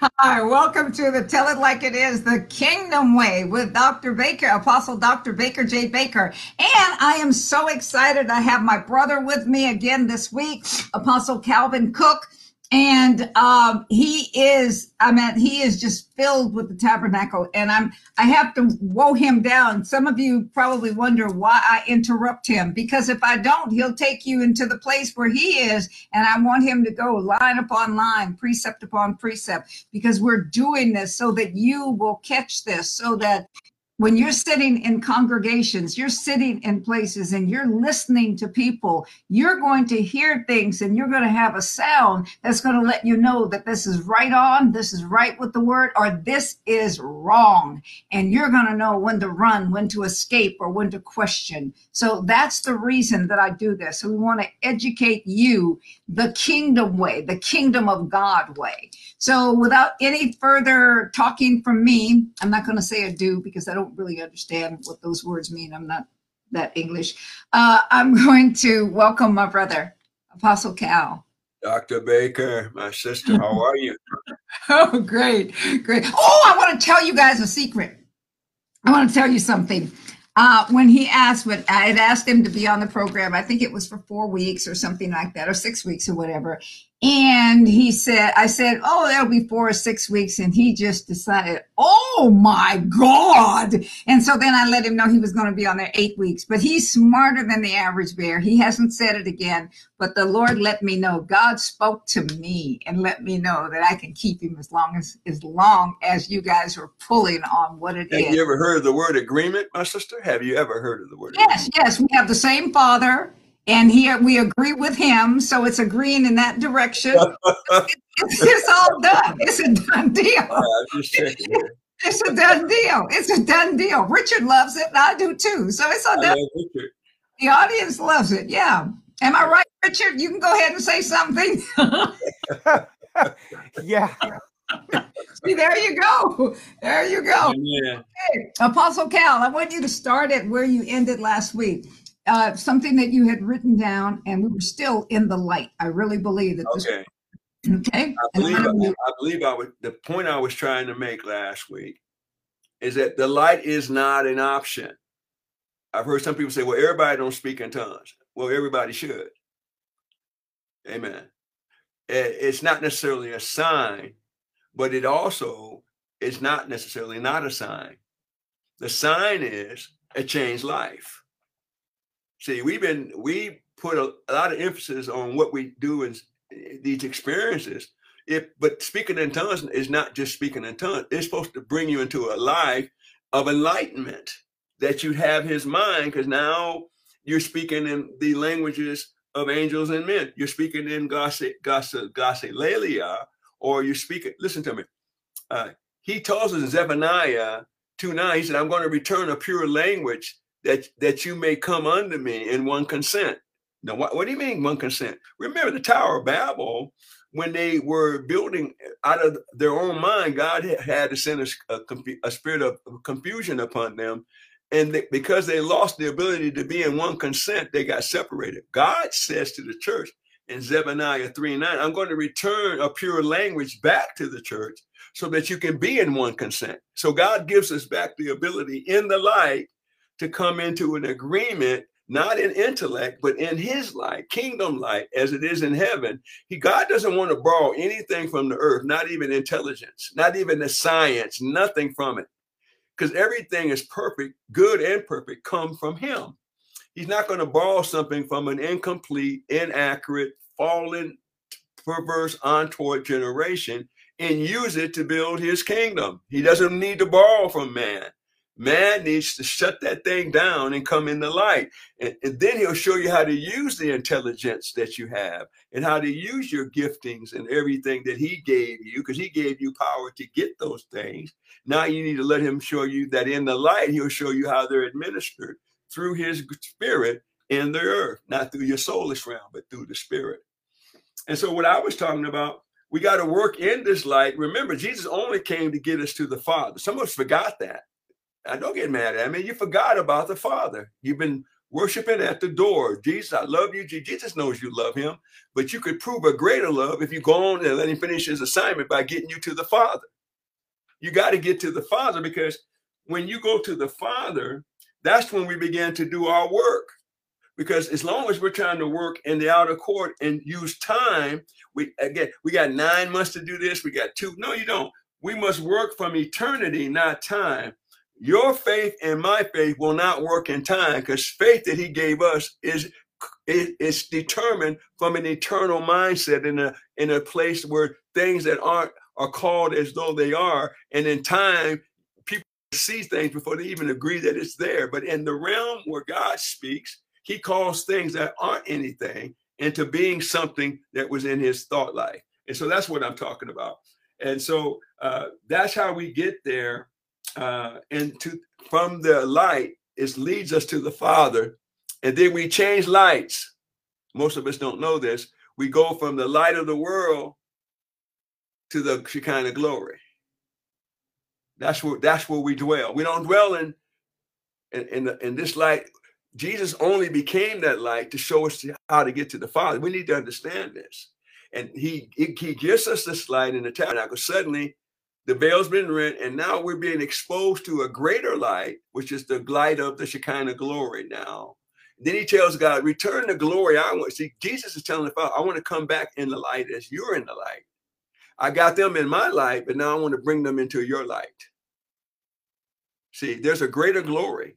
Hi, welcome to the Tell It Like It Is, the Kingdom Way with Dr. Baker, Apostle Dr. Baker J. Baker. And I am so excited. I have my brother with me again this week, Apostle Calvin Cook and um, he is i mean he is just filled with the tabernacle. And i'm i have to woe him down. Some of you probably wonder why i interrupt him because if i don't he'll take you into the place where he is and i want him to go line upon line precept upon precept because we're doing this so that you will catch this so that when you're sitting in congregations, you're sitting in places and you're listening to people, you're going to hear things and you're going to have a sound that's going to let you know that this is right on, this is right with the word, or this is wrong. And you're going to know when to run, when to escape, or when to question. So that's the reason that I do this. So we want to educate you the kingdom way, the kingdom of God way. So without any further talking from me, I'm not going to say adieu because I don't really understand what those words mean. I'm not that English. Uh, I'm going to welcome my brother, Apostle Cal. Dr. Baker, my sister, how are you? oh, great, great. Oh, I want to tell you guys a secret. I want to tell you something. Uh, when he asked, when I had asked him to be on the program, I think it was for four weeks or something like that, or six weeks or whatever. And he said, I said, oh, that'll be four or six weeks. And he just decided, oh my God. And so then I let him know he was going to be on there eight weeks. But he's smarter than the average bear. He hasn't said it again. But the Lord let me know. God spoke to me and let me know that I can keep him as long as as long as you guys are pulling on what it have is. you ever heard of the word agreement, my sister? Have you ever heard of the word yes, agreement? Yes, We have the same father and here we agree with him. So it's agreeing in that direction. it's, it's, all done. It's a done deal. it's a done deal. It's a done deal. Richard loves it, and I do too. So it's a done. The audience loves it. Yeah. Am I right, Richard? You can go ahead and say something. yeah. See, there you go. There you go. Yeah. Okay. Apostle Cal, I want you to start at where you ended last week uh, something that you had written down, and we were still in the light. I really believe that. This, okay. Okay. I believe. I, I, believe I would. The point I was trying to make last week is that the light is not an option. I've heard some people say, "Well, everybody don't speak in tongues." Well, everybody should. Amen. It's not necessarily a sign, but it also is not necessarily not a sign. The sign is a changed life. See, we've been we put a, a lot of emphasis on what we do in these experiences. If but speaking in tongues is not just speaking in tongues. It's supposed to bring you into a life of enlightenment that you have His mind, because now you're speaking in the languages of angels and men. You're speaking in Glossolalia, or you're speaking. Listen to me. Uh, he tells us in Zephaniah 2 9, he said, I'm going to return a pure language that that you may come unto me in one consent. Now, what, what do you mean one consent? Remember the Tower of Babel, when they were building uh, out of their own mind, God had to send a, a, a spirit of confusion upon them. And they, because they lost the ability to be in one consent, they got separated. God says to the church in Zephaniah 3 9, I'm going to return a pure language back to the church so that you can be in one consent. So God gives us back the ability in the light to come into an agreement not in intellect, but in his light, kingdom light, as it is in heaven. He God doesn't want to borrow anything from the earth, not even intelligence, not even the science, nothing from it. Because everything is perfect, good and perfect, come from him. He's not going to borrow something from an incomplete, inaccurate, fallen, perverse, untoward generation and use it to build his kingdom. He doesn't need to borrow from man. Man needs to shut that thing down and come in the light. And, and, then he'll show you how to use the intelligence that you have and how to use your giftings and everything that he gave you, because he gave you power to get those things. Now you need to let him show you that in the light, he'll show you how they're administered through his spirit in the earth, not through your soulish realm, but through the spirit. And so, what I was talking about, we got to work in this light. Remember, Jesus only came to get us to the Father. Some of us forgot that. Now, don't get mad at me. You forgot about the Father. You've been worshiping at the door. Jesus, I love you. Jesus knows you love him, but you could prove a greater love if you go on and let him finish his assignment by getting you to the Father. You got to get to the Father because when you go to the Father, that's when we begin to do our work. Because as long as we're trying to work in the outer court and use time, we again we got nine months to do this. We got two. No, you don't. We must work from eternity, not time. Your faith and my faith will not work in time because faith that he gave us is is determined from an eternal mindset in a in a place where things that aren't are called as though they are. And in time people see things before they even agree that it's there. But in the realm where god speaks he calls things that aren't anything into being something that was in his thought life. And so that's what i'm talking about. And so uh, that's how we get there uh, and to from the light it leads us to the father and then we change lights. Most of us don't know this. We go from the light of the world to the shekinah glory. That's where that's where we dwell. We don't dwell in in in, the, in this light. Jesus only became that light to show us how to get to the father. We need to understand this. And he he gives us this light in the tabernacle. Suddenly the veil's been rent, and now we're being exposed to a greater light, which is the light of the Shekinah glory now. Then he tells God, return the glory. I want see Jesus is telling the Father, I want to come back in the light as you're in the light. I got them in my light, but now I want to bring them into your light. See, there's a greater glory.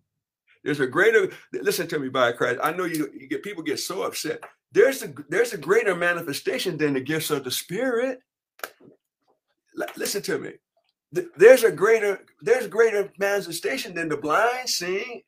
There's a greater, listen to me, by Christ. I know you, you get people get so upset. There's a there's a greater manifestation than the gifts of the spirit listen to me. There's a greater, there's a greater manifestation than the blind seeing.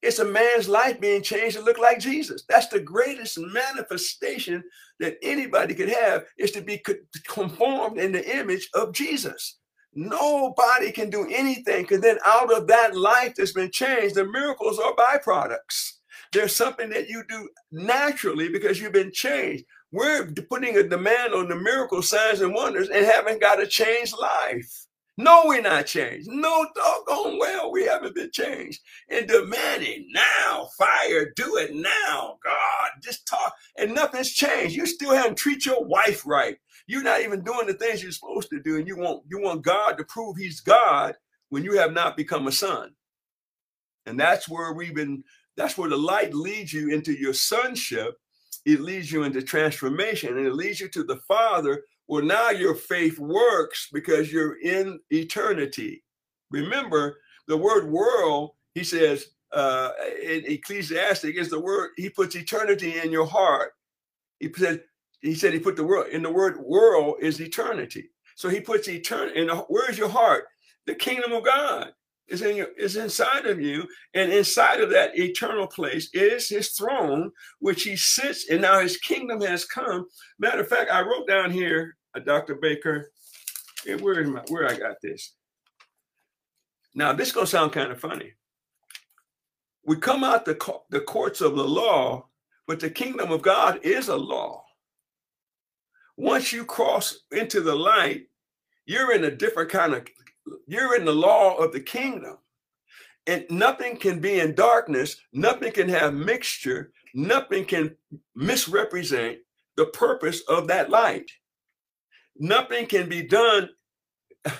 It's a man's life being changed to look like Jesus. That's the greatest manifestation that anybody could have is to be conformed in the image of Jesus. Nobody can do anything because then out of that life that's been changed, the miracles are byproducts. There's something that you do naturally because you've been changed. We're putting a demand on the miracle signs and wonders and haven't got a changed life. No, we're not changed. No, doggone well, we haven't been changed. And demanding now, fire, do it now. God, just talk. And nothing's changed. You still haven't treat your wife right. You're not even doing the things you're supposed to do. And you want you want God to prove he's God when you have not become a son. And that's where we've been, that's where the light leads you into your sonship it leads you into transformation and it leads you to the Father. Well, now your faith works because you're in eternity. Remember, the word world, he says, uh, in Ecclesiastic is the word, he puts eternity in your heart. He said, he said he put the word in the word world is eternity. So he puts eternity in the, where's your heart? The kingdom of God is in your, is inside of you, and inside of that eternal place is his throne, which he sits, and now his kingdom has come. Matter of fact, I wrote down here, uh, Dr. Baker, where is my where I got this. Now this gonna sound kind of funny. We come out the the courts of the law, but the kingdom of God is a law. Once you cross into the light, you're in a different kind of you're in the law of the kingdom. And nothing can be in darkness, nothing can have mixture, nothing can misrepresent the purpose of that light. Nothing can be done.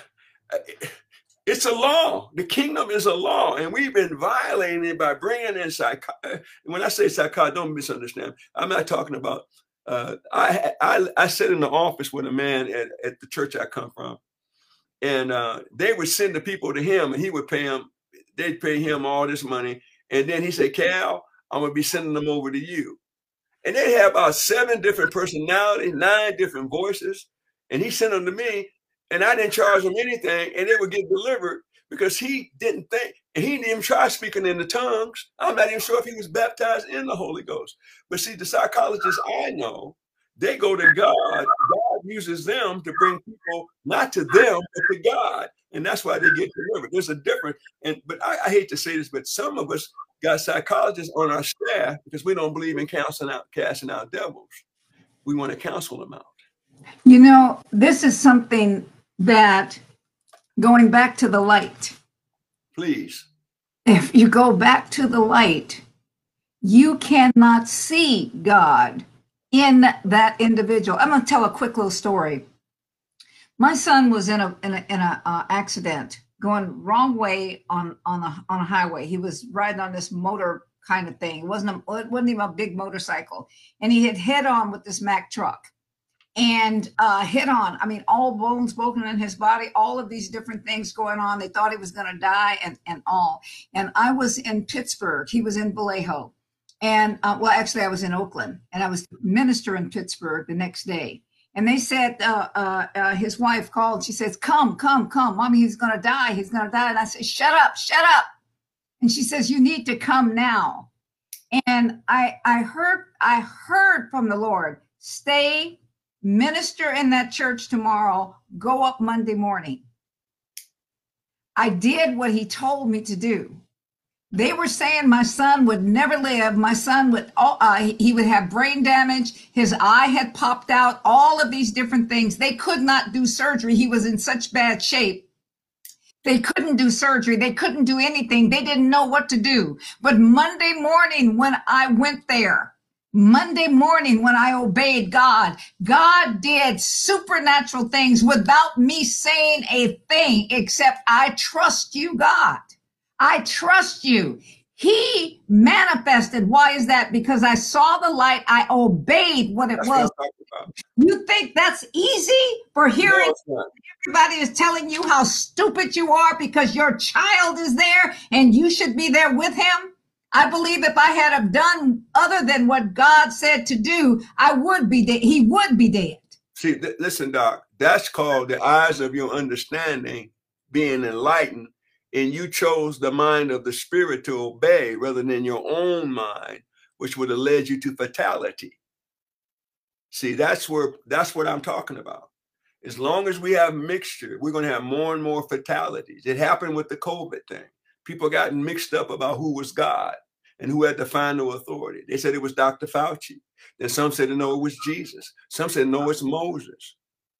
It's a law. The kingdom is a law, and we've been violating it by bringing in psychology. When I say psychology, don't misunderstand. I'm not talking about. Uh, I, I I sit in the office with a man at, at the church I come from, and uh, they would send the people to him, and he would pay them. They'd pay him all this money, and then he said, "Cal, I'm gonna be sending them over to you." And they have about seven different personalities, nine different voices, and he sent them to me, and I didn't charge them anything, and they would get delivered because he didn't think, and he didn't even try speaking in the tongues. I'm not even sure if he was baptized in the Holy Ghost. But see, the psychologists I know, they go to God. God uses them to bring people not to them, but to God. And that's why they get delivered. There's a difference. And but I, I hate to say this, but some of us got psychologists on our staff because we don't believe in counseling out, casting out devils. We want to counsel them out. You know, this is something that going back to the light. Please. If you go back to the light, you cannot see God in that individual. I'm going to tell a quick little story. My son was in a in a, in a uh, accident going wrong way on on a on a highway. He was riding on this motor kind of thing. It wasn't a, it wasn't even a big motorcycle, and he hit head on with this Mack truck and uh, hit on. I mean, all bones broken in his body, all of these different things going on. They thought he was going to die and, and all. And I was in Pittsburgh. He was in Vallejo. And uh, well, actually, I was in Oakland and I was minister in Pittsburgh the next day. And they said, uh, uh, uh his wife called. She says, Come, come, come. Mommy, he's going to die. He's going to die. And I said, Shut up, shut up. And she says, You need to come now. And I, I heard, I heard from the Lord, stay minister in that church tomorrow, go up Monday morning. I did what he told me to do. They were saying my son would never live. My son would, uh, he would have brain damage. His eye had popped out, all of these different things. They could not do surgery. He was in such bad shape. They couldn't do surgery. They couldn't do anything. They didn't know what to do. But Monday morning, when I went there, Monday morning when I obeyed God, God did supernatural things without me saying a thing except I trust you, God. I trust you. He manifested. Why is that? Because I saw the light. I obeyed what it that's was. What you think that's easy for hearing? No, Everybody is telling you how stupid you are because your child is there and you should be there with him. I believe if I had have done other than what God said to do, I would be dead. He would be dead. See, th- listen, Doc, that's called the eyes of your understanding being enlightened. And you chose the mind of the spirit to obey rather than your own mind, which would have led you to fatality. See, that's where that's what I'm talking about. As long as we have mixture, we're going to have more and more fatalities. It happened with the COVID thing people got mixed up about who was God and who had the final authority. They said it was Dr. Fauci. Then some said, no, it was Jesus. Some said, no, it's Moses.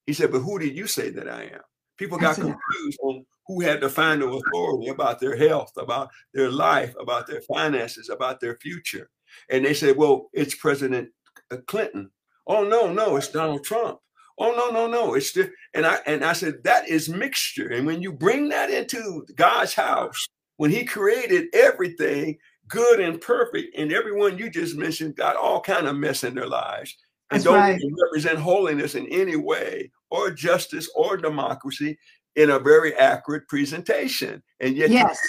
He said, but who did you say that I am? People got confused on who had the final authority about their health, about their life, about their finances, about their future. And they said, well, it's President uh, Clinton. Oh, no, no, it's Donald Trump. Oh no, no, no. It's the and I and I said that is mixture. And when you bring that into God's house, when he created everything good and perfect, and everyone you just mentioned got all kind of mess in their lives and That's don't right. represent holiness in any way or justice or democracy in a very accurate presentation. And yet, yes.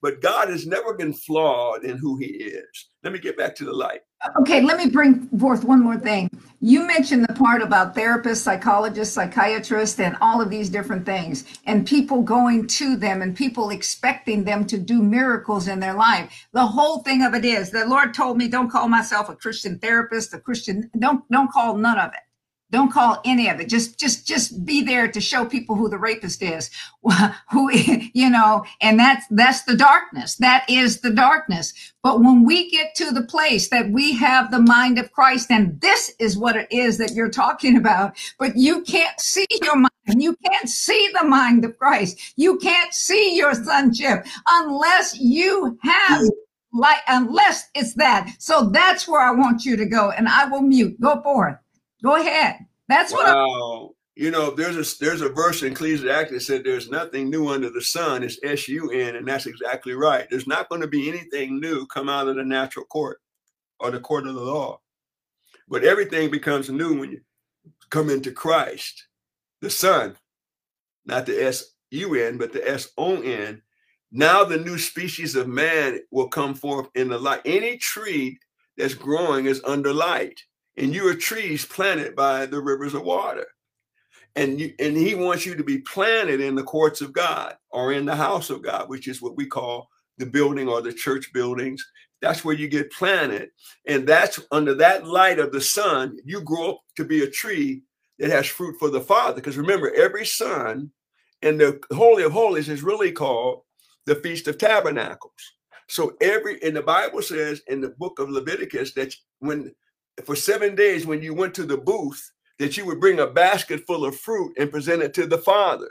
but God has never been flawed in who he is. Let me get back to the light. Okay, let me bring forth one more thing. You mentioned the part about therapists, psychologists, psychiatrists, and all of these different things, and people going to them and people expecting them to do miracles in their life. The whole thing of it is the Lord told me, don't call myself a Christian therapist, a Christian, don't don't call none of it. Don't call any of it. Just, just, just be there to show people who the rapist is, who, you know, and that's, that's the darkness. That is the darkness. But when we get to the place that we have the mind of Christ, and this is what it is that you're talking about, but you can't see your mind. You can't see the mind of Christ. You can't see your sonship unless you have like, unless it's that. So that's where I want you to go. And I will mute. Go forth. Go ahead. That's what. Wow. you know, there's a there's a verse in Ecclesiastes that said there's nothing new under the sun. It's S U N, and that's exactly right. There's not going to be anything new come out of the natural court or the court of the law, but everything becomes new when you come into Christ, the Son, not the S U N, but the S O N. Now the new species of man will come forth in the light. Any tree that's growing is under light and you are trees planted by the rivers of water. And you, and he wants you to be planted in the courts of God or in the house of God, which is what we call the building or the church buildings. That's where you get planted. And that's under that light of the sun, you grow up to be a tree that has fruit for the Father. Because remember, every sun in the Holy of Holies is really called the Feast of Tabernacles. So every and the Bible says in the book of Leviticus that when for seven days when you went to the booth that you would bring a basket full of fruit and present it to the father.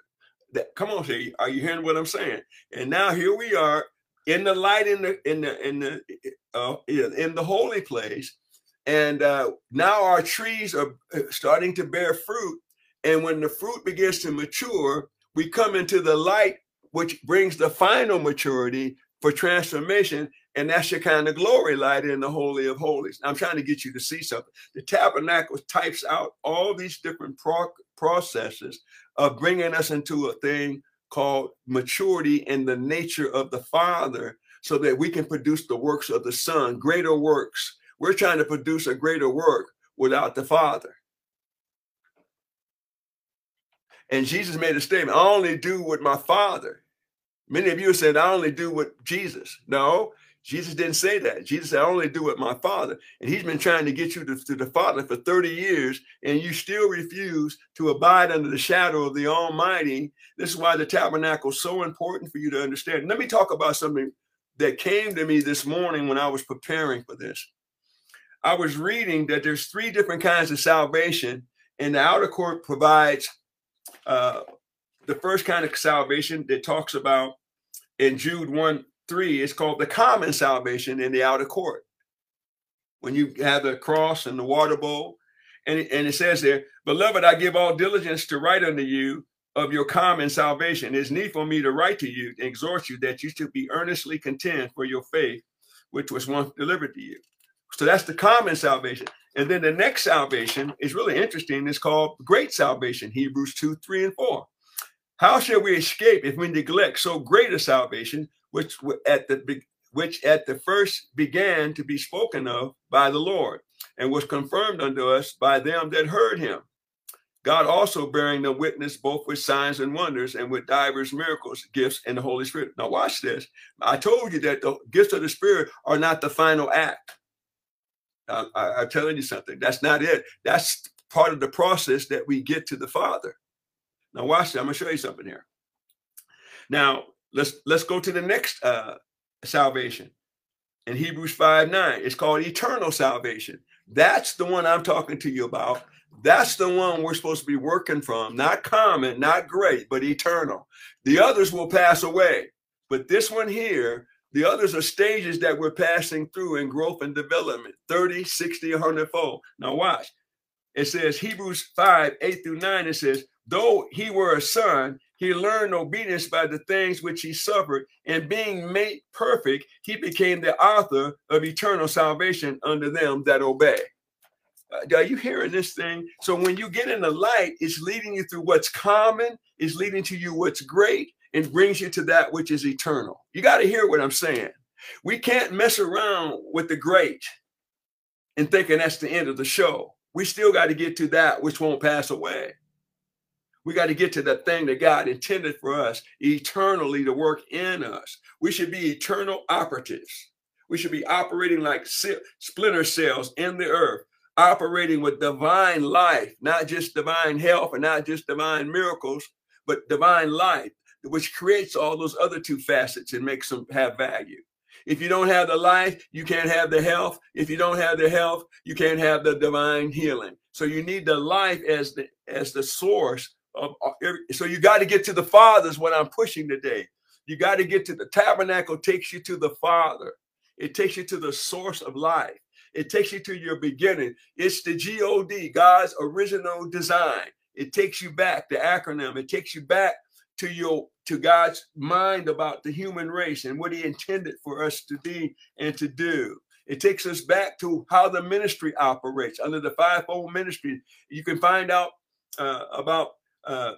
That come on say are you hearing what i'm saying? And now here we are in the light in the in the in the uh, in the holy place. And uh, now our trees are uh, starting to bear fruit. And when the fruit begins to mature we come into the light which brings the final maturity for transformation and that's your kind of glory light in the holy of holies i'm trying to get you to see something the tabernacle types out all these different pro processes of bringing us into a thing called maturity in the nature of the Father so that we can produce the works of the Son, greater works. We're trying to produce a greater work without the Father. And Jesus made a statement I only do what my Father. Many of you said, I only do what Jesus. No, Jesus didn't say that. Jesus said, I only do it my Father. And he's been trying to get you to, to, the Father for 30 years, and you still refuse to abide under the shadow of the Almighty. This is why the tabernacle is so important for you to understand. Let me talk about something that came to me this morning when I was preparing for this. I was reading that there's three different kinds of salvation, and the outer court provides uh, the first kind of salvation that talks about in Jude 1 3 is called the common salvation in the outer court. When you have the cross and the water bowl, and, and it says there, Beloved, I give all diligence to write unto you of your common salvation. It is needful for me to write to you, exhort you that you should be earnestly content for your faith, which was once delivered to you. So that's the common salvation. And then the next salvation is really interesting. It's called great salvation, Hebrews 2, 3, and 4. How shall we escape if we neglect so great a salvation, which at the which at the first began to be spoken of by the Lord, and was confirmed unto us by them that heard him. God also bearing them witness both with signs and wonders and with divers miracles, gifts, and the Holy Spirit. Now, watch this. I told you that the gifts of the Spirit are not the final act. I, I, I'm telling you something. That's not it. That's part of the process that we get to the Father. Now, watch this. I'm going to show you something here. Now, let's let's go to the next uh, salvation in Hebrews 5 9. It's called eternal salvation. That's the one I'm talking to you about. That's the one we're supposed to be working from, not common, not great, but eternal. The others will pass away. But this one here, the others are stages that we're passing through in growth and development 30, 60, 100 fold. Now, watch. It says Hebrews 5 8 through 9. It says, Though he were a son, he learned obedience by the things which he suffered, and being made perfect, he became the author of eternal salvation unto them that obey. Uh, are you hearing this thing? So when you get in the light, it's leading you through what's common, it's leading to you what's great, and brings you to that which is eternal. You got to hear what I'm saying. We can't mess around with the great and thinking that's the end of the show. We still got to get to that which won't pass away. We got to get to the thing that God intended for us eternally to work in us. We should be eternal operatives. We should be operating like splinter cells in the earth, operating with divine life, not just divine health and not just divine miracles, but divine life, which creates all those other two facets and makes them have value. If you don't have the life, you can't have the health. If you don't have the health, you can't have the divine healing. So you need the life as the as the source so you got to get to the Father is what I'm pushing today. You got to get to the tabernacle takes you to the Father. It takes you to the source of life. It takes you to your beginning. It's the G-O-D, God's original design. It takes you back, the acronym. It takes you back to your to God's mind about the human race and what he intended for us to be and to do. It takes us back to how the ministry operates under the fivefold ministry. You can find out uh, about uh,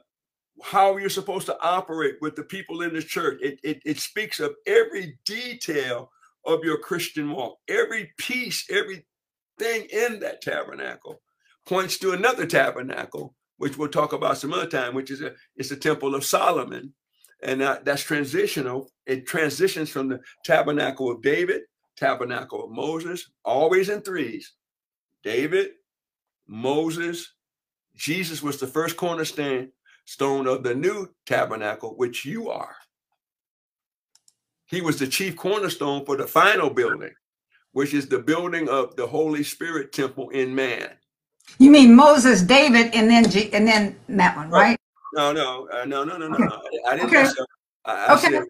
how you're supposed to operate with the people in the church. It, it, it speaks of every detail of your Christian walk, every piece, everything in that tabernacle points to another tabernacle, which we'll talk about some other time, which is a it's the temple of Solomon. And that, that's transitional. It transitions from the tabernacle of David, tabernacle of Moses, always in threes. David, Moses, Jesus was the first cornerstone stone of the new tabernacle, which you are. He was the chief cornerstone for the final building, which is the building of the Holy Spirit temple in man. You mean Moses, David, and then G- and then that one, right? No, no, uh, no, no, no, no, no. I, I didn't. Okay. I, I okay. Said,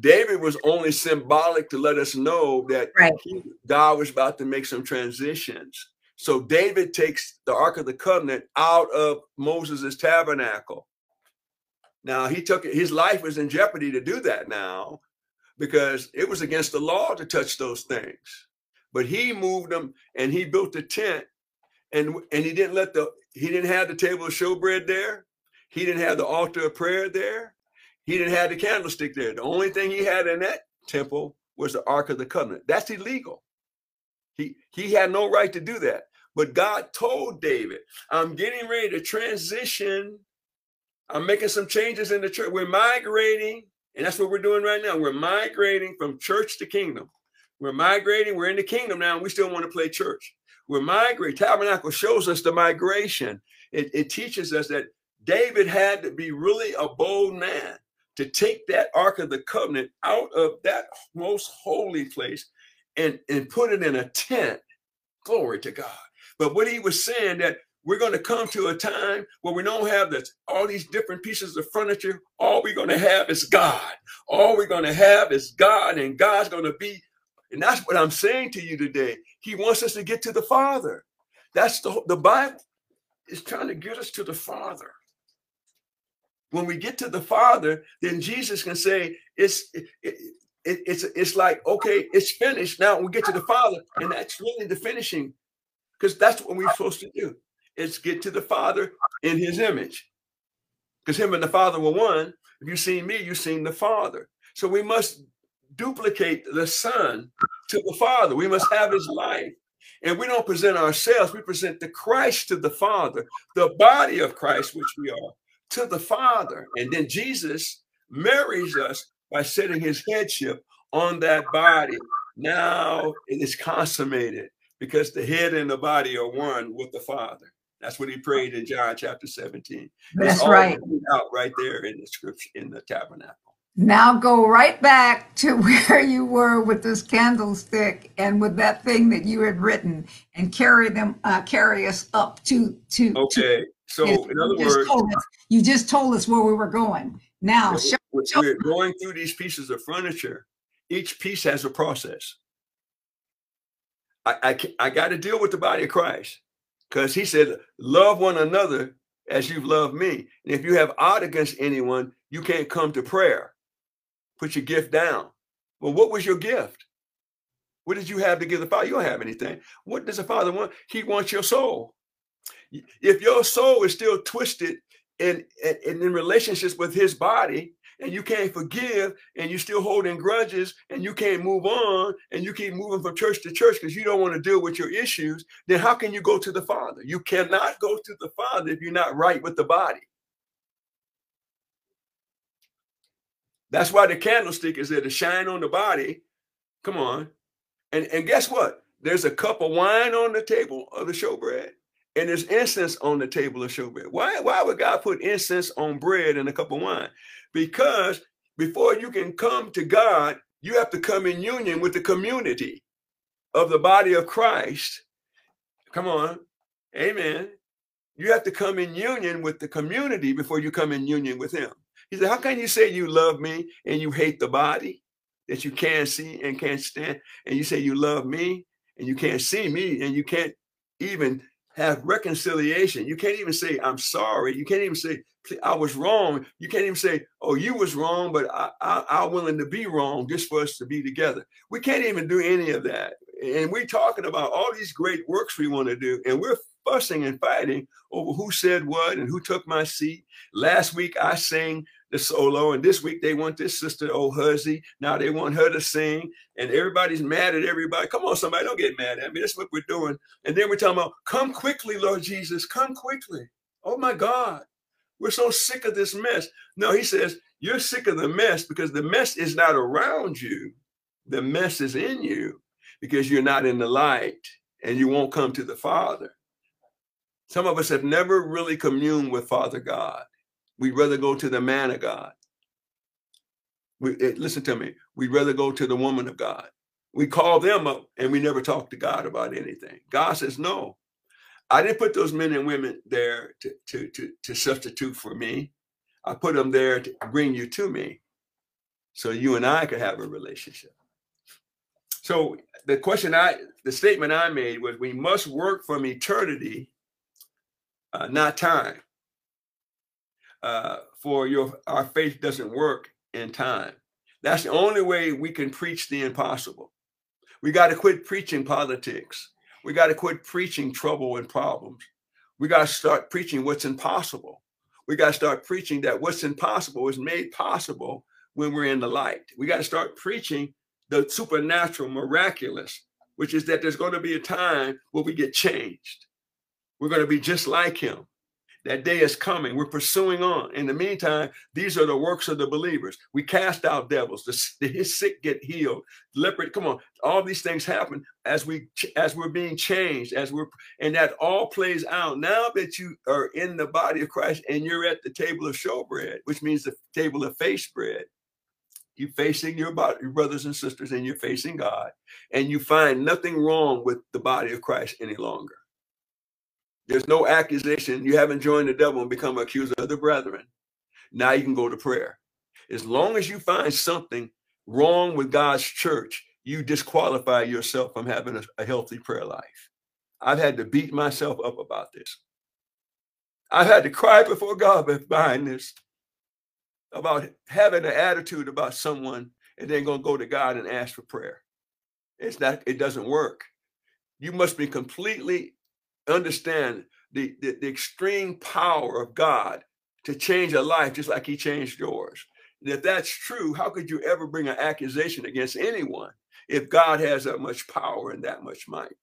David was only symbolic to let us know that Right. he- God was about to make some transitions. So David takes the Ark of the Covenant out of Moses' tabernacle. Now he took it, his life was in jeopardy to do that now because it was against the law to touch those things. But he moved them and he built a tent and and he didn't let the he didn't have the table of showbread there. He didn't have the altar of prayer there. He didn't have the candlestick there. The only thing he had in that temple was the Ark of the Covenant. That's illegal. He he had no right to do that. But God told David, I'm getting ready to transition. I'm making some changes in the church. We're migrating, and that's what we're doing right now. We're migrating from church to kingdom. We're migrating. We're in the kingdom now, and we still want to play church. We're migrating. Tabernacle shows us the migration. It, it teaches us that David had to be really a bold man to take that Ark of the Covenant out of that most holy place and, and put it in a tent. Glory to God. But what he was saying that we're going to come to a time where we don't have this, all these different pieces of furniture. All we're going to have is God. All we're going to have is God, and God's going to be. And that's what I'm saying to you today. He wants us to get to the Father. That's the the Bible is trying to get us to the Father. When we get to the Father, then Jesus can say, "It's it, it, it, it's it's like okay, it's finished. Now we get to the Father, and that's really the finishing, because that's what we're supposed to do. Is get to the Father in His image, because Him and the Father were one. If you've seen me, you've seen the Father. So we must duplicate the Son to the Father. We must have His life. And we don't present ourselves, we present the Christ to the Father, the body of Christ, which we are, to the Father. And then Jesus marries us by setting his headship on that body. Now it is consummated because the head and the body are one with the Father. That's what he prayed in John chapter 17. That's It's right. Out right there in the scripture in the tabernacle. Now go right back to where you were with this candlestick and with that thing that you had written, and carry them, uh, carry us up to to. to Okay. So Yes, in other words, us, you just told us where we were going. Now, show, we're show- we're going through these pieces of furniture. Each piece has a process. I, I, I got to deal with the body of Christ because he said, Love one another as you've loved me. And if you have ought against anyone, you can't come to prayer. Put your gift down. Well, what was your gift? What did you have to give the Father? You don't have anything. What does the Father want? He wants your soul. If your soul is still twisted in, in, in relationships with his body, and you can't forgive, and you're still holding grudges, and you can't move on, and you keep moving from church to church because you don't want to deal with your issues, then how can you go to the Father? You cannot go to the Father if you're not right with the body. That's why the candlestick is there to shine on the body. Come on. And, and guess what? There's a cup of wine on the table of the showbread, and there's incense on the table of showbread. Why, why would God put incense on bread and a cup of wine? Because before you can come to God, you have to come in union with the community of the body of Christ. Come on. Amen. You have to come in union with the community before you come in union with Him. He said, How can you say you love me and you hate the body that you can't see and can't stand? And you say you love me and you can't see me and you can't even have reconciliation. You can't even say, I'm sorry. You can't even say, I was wrong. You can't even say, Oh, you was wrong, but I, I, I'm willing to be wrong just for us to be together. We can't even do any of that. And we're talking about all these great works we want to do, and we're fussing and fighting over who said what and who took my seat. Last week I sang the solo, and this week they want this sister, oh Huzzy. Now they want her to sing, and everybody's mad at everybody. Come on, somebody, don't get mad at me. That's what we're doing. And then we're talking about, come quickly, Lord Jesus, come quickly. Oh my God, we're so sick of this mess. No, he says, you're sick of the mess because the mess is not around you, the mess is in you because you're not in the light and you won't come to the Father. Some of us have never really communed with Father God. We'd rather go to the man of God. We, eh, listen to me. We'd rather go to the woman of God. We call them up and we never talk to God about anything. God says, no, I didn't put those men and women there to, to, to, to substitute for me. I put them there to bring you to me. so you and I could have a relationship. So the question I, the statement I made was we must work from eternity, uh, not time. Uh, for your our faith doesn't work in time. That's the only way we can preach the impossible. We got to quit preaching politics. We got to quit preaching trouble and problems. We got to start preaching what's impossible. We got to start preaching that what's impossible is made possible when we're in the light. We got to start preaching the supernatural, miraculous, which is that there's going to be a time where we get changed. We're going to be just like him. That day is coming. We're pursuing on. In the meantime, these are the works of the believers. We cast out devils. The, the sick get healed. Leopard, come on. All these things happen as we as we're being changed. As we're and that all plays out. Now that you are in the body of Christ and you're at the table of showbread, which means the table of face bread, you're facing your body, your brothers and sisters, and you're facing God, and you find nothing wrong with the body of Christ any longer. There's no accusation. You haven't joined the devil and become an accuser of the brethren. Now you can go to prayer. As long as you find something wrong with God's church, you disqualify yourself from having a, a healthy prayer life. I've had to beat myself up about this. I've had to cry before God behind this about having an attitude about someone and then going to go to God and ask for prayer. It's not, it doesn't work. You must be completely understand the, the, the extreme power of God to change a life just like he changed yours. And if that's true, how could you ever bring an accusation against anyone if God has that much power and that much might?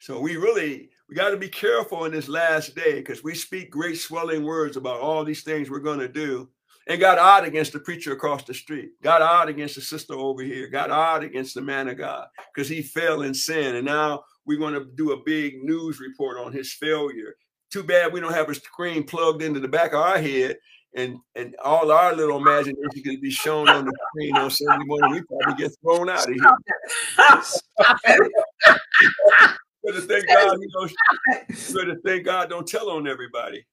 So we really we got to be careful in this last day because we speak great swelling words about all these things we're going to do and got out against the preacher across the street, got out against the sister over here, got out against the man of God because he fell in sin. And now we're going to do a big news report on his failure. Too bad we don't have a screen plugged into the back of our head and and all our little imagination can be shown on the screen on Sunday morning. We probably get thrown out of here. Stop it. better thank God, you know, better thank God don't tell on everybody.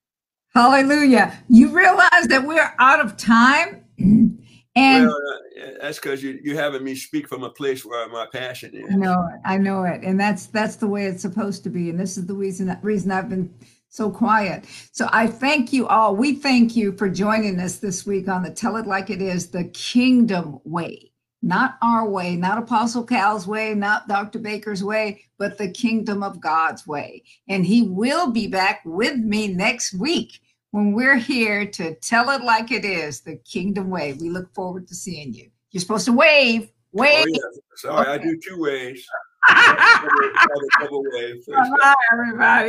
Hallelujah. You realize that we're out of time? And well, uh, that's because you you having me speak from a place where my passion is. I know it. I know it, and that's that's the way it's supposed to be. And this is the reason reason I've been so quiet. So I thank you all. We thank you for joining us this week on the Tell It Like It Is, the Kingdom Way. Not our way, not Apostle Cal's way, not Dr. Baker's way, but the kingdom of God's way. And he will be back with me next week when we're here to tell it like it is, the kingdom way. We look forward to seeing you. You're supposed to wave. Wave. Oh, yeah. Sorry, okay. I do two ways. Bye, everybody.